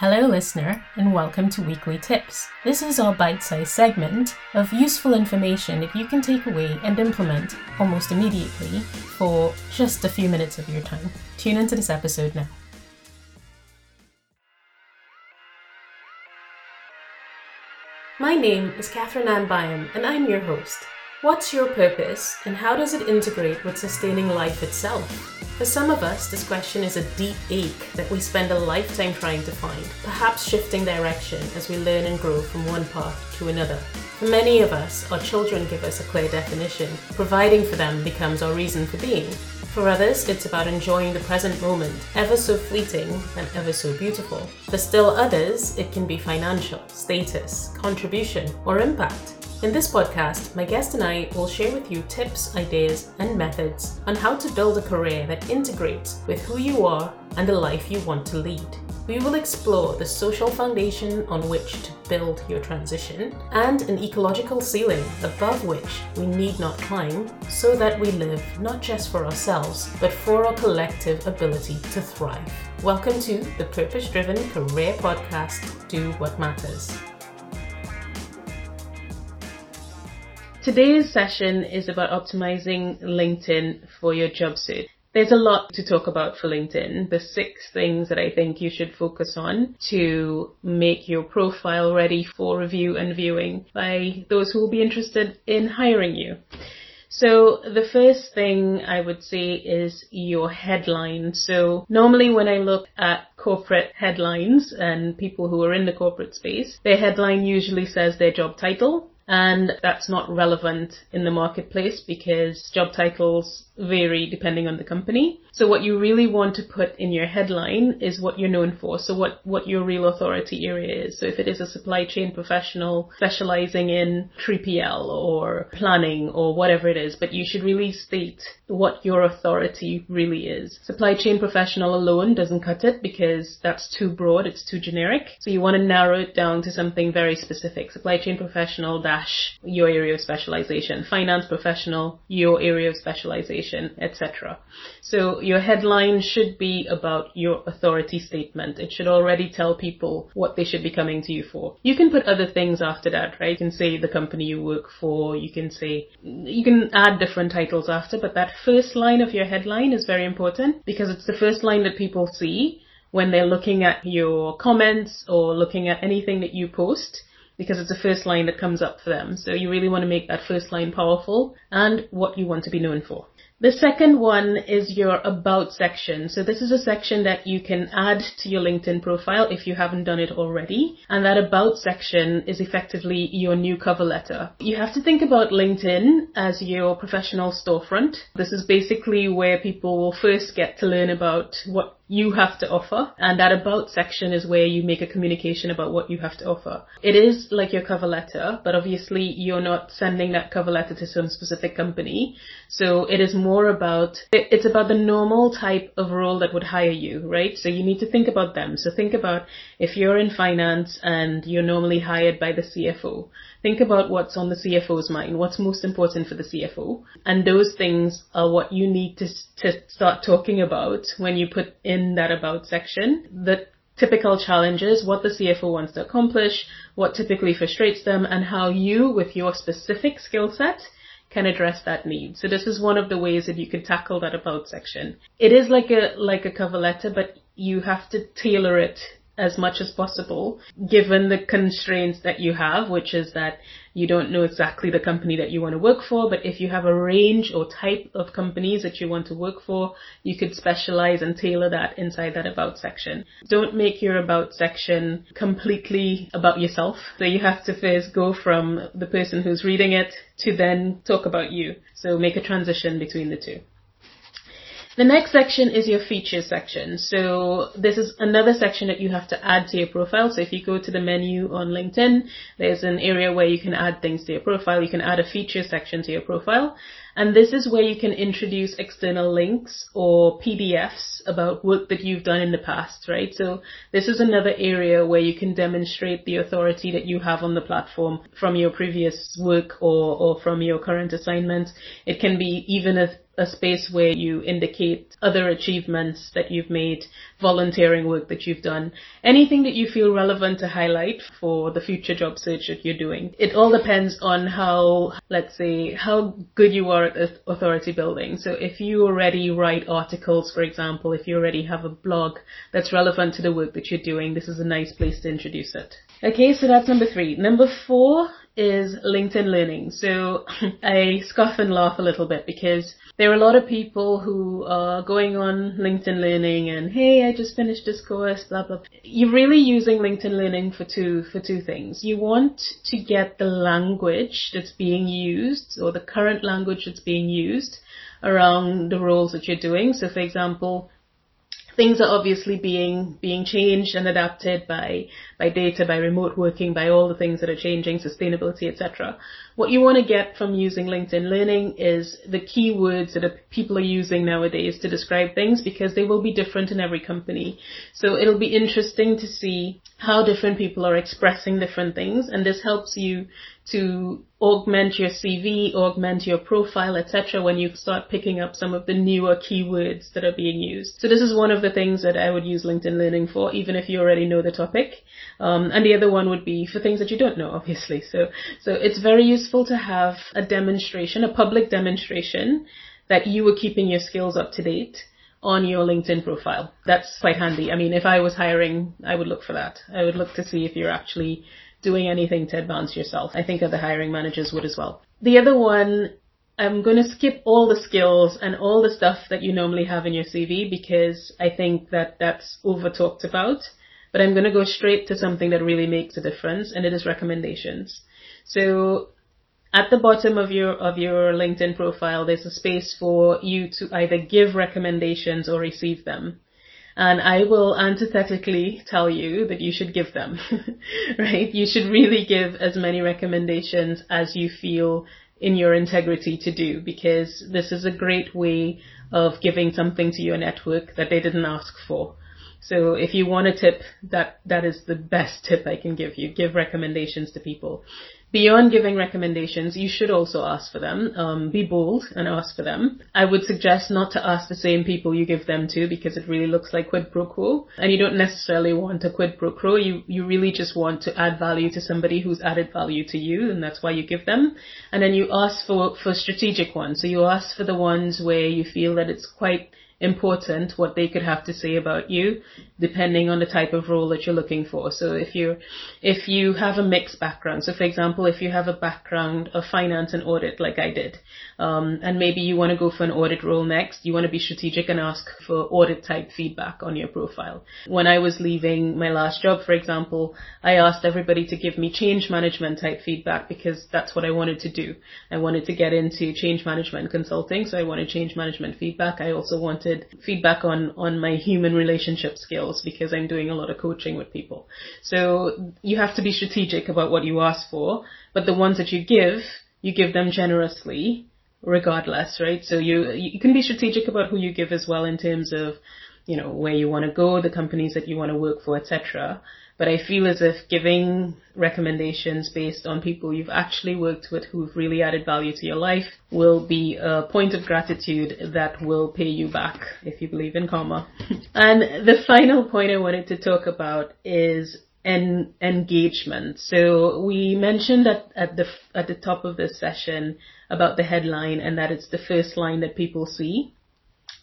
Hello, listener, and welcome to Weekly Tips. This is our bite sized segment of useful information that you can take away and implement almost immediately for just a few minutes of your time. Tune into this episode now. My name is Katherine Ann Byam, and I'm your host. What's your purpose, and how does it integrate with sustaining life itself? For some of us, this question is a deep ache that we spend a lifetime trying to find, perhaps shifting direction as we learn and grow from one path to another. For many of us, our children give us a clear definition. Providing for them becomes our reason for being. For others, it's about enjoying the present moment, ever so fleeting and ever so beautiful. For still others, it can be financial, status, contribution, or impact. In this podcast, my guest and I will share with you tips, ideas, and methods on how to build a career that integrates with who you are and the life you want to lead. We will explore the social foundation on which to build your transition and an ecological ceiling above which we need not climb so that we live not just for ourselves but for our collective ability to thrive. Welcome to the Purpose Driven Career Podcast Do What Matters. Today's session is about optimizing LinkedIn for your job search. There's a lot to talk about for LinkedIn. The six things that I think you should focus on to make your profile ready for review and viewing by those who will be interested in hiring you. So the first thing I would say is your headline. So normally when I look at corporate headlines and people who are in the corporate space, their headline usually says their job title and that's not relevant in the marketplace because job titles vary depending on the company. So what you really want to put in your headline is what you're known for. So what, what your real authority area is. So if it is a supply chain professional specializing in 3PL or planning or whatever it is, but you should really state what your authority really is. Supply chain professional alone doesn't cut it because that's too broad, it's too generic. So you want to narrow it down to something very specific. Supply chain professional dash your area of specialization. Finance professional, your area of specialization etc. So your headline should be about your authority statement. It should already tell people what they should be coming to you for. You can put other things after that, right? You can say the company you work for, you can say, you can add different titles after, but that first line of your headline is very important because it's the first line that people see when they're looking at your comments or looking at anything that you post because it's the first line that comes up for them. So you really want to make that first line powerful and what you want to be known for. The second one is your about section. So this is a section that you can add to your LinkedIn profile if you haven't done it already. And that about section is effectively your new cover letter. You have to think about LinkedIn as your professional storefront. This is basically where people will first get to learn about what you have to offer. And that about section is where you make a communication about what you have to offer. It is like your cover letter, but obviously you're not sending that cover letter to some specific company. So it is more about, it's about the normal type of role that would hire you, right? So you need to think about them. So think about if you're in finance and you're normally hired by the CFO, think about what's on the CFO's mind, what's most important for the CFO. And those things are what you need to, to start talking about when you put in that about section. The typical challenges, what the CFO wants to accomplish, what typically frustrates them, and how you, with your specific skill set, can address that need. So this is one of the ways that you can tackle that about section. It is like a like a cover letter, but you have to tailor it as much as possible, given the constraints that you have, which is that you don't know exactly the company that you want to work for, but if you have a range or type of companies that you want to work for, you could specialize and tailor that inside that about section. Don't make your about section completely about yourself. So you have to first go from the person who's reading it to then talk about you. So make a transition between the two. The next section is your features section. So this is another section that you have to add to your profile. So if you go to the menu on LinkedIn, there's an area where you can add things to your profile. You can add a feature section to your profile. And this is where you can introduce external links or PDFs about work that you've done in the past, right? So this is another area where you can demonstrate the authority that you have on the platform from your previous work or, or from your current assignments. It can be even a, a space where you indicate other achievements that you've made, volunteering work that you've done, anything that you feel relevant to highlight for the future job search that you're doing. It all depends on how, let's say, how good you are at authority building. So if you already write articles, for example, if you already have a blog that's relevant to the work that you're doing, this is a nice place to introduce it. Okay, so that's number three. Number four is LinkedIn Learning. So I scoff and laugh a little bit because there are a lot of people who are going on LinkedIn Learning and hey, I just finished this course, blah blah. You're really using LinkedIn Learning for two for two things. You want to get the language that's being used or the current language that's being used around the roles that you're doing. So for example, things are obviously being being changed and adapted by by data, by remote working, by all the things that are changing, sustainability, etc. What you want to get from using LinkedIn Learning is the keywords that people are using nowadays to describe things because they will be different in every company. So it'll be interesting to see how different people are expressing different things and this helps you to augment your CV, augment your profile, etc. when you start picking up some of the newer keywords that are being used. So this is one of the things that I would use LinkedIn Learning for, even if you already know the topic. Um, and the other one would be for things that you don't know, obviously. So, so it's very useful to have a demonstration, a public demonstration that you were keeping your skills up to date on your LinkedIn profile. That's quite handy. I mean, if I was hiring, I would look for that. I would look to see if you're actually doing anything to advance yourself. I think other hiring managers would as well. The other one, I'm going to skip all the skills and all the stuff that you normally have in your CV because I think that that's over talked about. But I'm going to go straight to something that really makes a difference and it is recommendations. So at the bottom of your of your LinkedIn profile, there's a space for you to either give recommendations or receive them and I will antithetically tell you that you should give them, right? You should really give as many recommendations as you feel in your integrity to do because this is a great way of giving something to your network that they didn't ask for. So if you want a tip, that, that is the best tip I can give you. Give recommendations to people beyond giving recommendations, you should also ask for them. Um, be bold and ask for them. I would suggest not to ask the same people you give them to because it really looks like quid pro quo. And you don't necessarily want a quid pro quo. You, you really just want to add value to somebody who's added value to you and that's why you give them. And then you ask for, for strategic ones. So you ask for the ones where you feel that it's quite important what they could have to say about you depending on the type of role that you're looking for. So if you if you have a mixed background, so for example, if you have a background of finance and audit like I did, um, and maybe you want to go for an audit role next, you want to be strategic and ask for audit type feedback on your profile. When I was leaving my last job, for example, I asked everybody to give me change management type feedback because that's what I wanted to do. I wanted to get into change management consulting, so I wanted change management feedback. I also wanted feedback on on my human relationship skills skills because I'm doing a lot of coaching with people. So you have to be strategic about what you ask for, but the ones that you give, you give them generously regardless, right? So you you can be strategic about who you give as well in terms of, you know, where you want to go, the companies that you want to work for, etc. But I feel as if giving recommendations based on people you've actually worked with who've really added value to your life will be a point of gratitude that will pay you back if you believe in karma. and the final point I wanted to talk about is en- engagement. So we mentioned at, at the at the top of this session about the headline and that it's the first line that people see.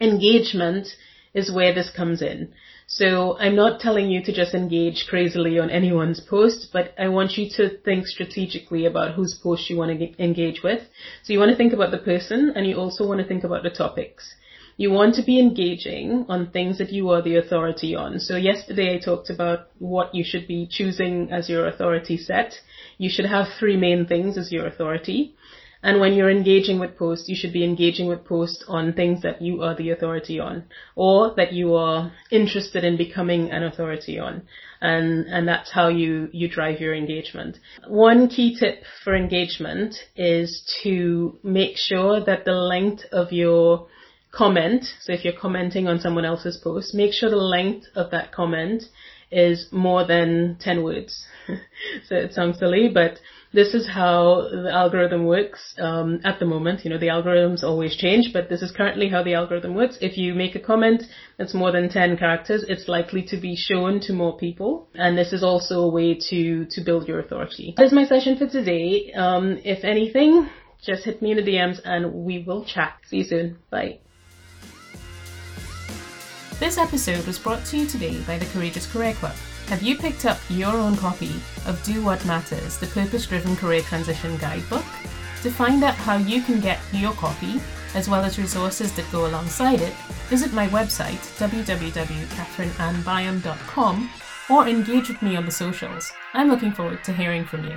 Engagement is where this comes in. So I'm not telling you to just engage crazily on anyone's post, but I want you to think strategically about whose post you want to engage with. So you want to think about the person and you also want to think about the topics. You want to be engaging on things that you are the authority on. So yesterday I talked about what you should be choosing as your authority set. You should have three main things as your authority. And when you're engaging with posts, you should be engaging with posts on things that you are the authority on or that you are interested in becoming an authority on. And, and that's how you, you drive your engagement. One key tip for engagement is to make sure that the length of your comment, so if you're commenting on someone else's post, make sure the length of that comment is more than 10 words. so it sounds silly, but this is how the algorithm works um, at the moment. You know, the algorithms always change, but this is currently how the algorithm works. If you make a comment that's more than 10 characters, it's likely to be shown to more people. And this is also a way to, to build your authority. That is my session for today. Um, if anything, just hit me in the DMs and we will chat. See you soon. Bye. This episode was brought to you today by the Courageous Career Club. Have you picked up your own copy of Do What Matters, the purpose driven career transition guidebook? To find out how you can get your copy, as well as resources that go alongside it, visit my website www.katherineannbyam.com or engage with me on the socials. I'm looking forward to hearing from you.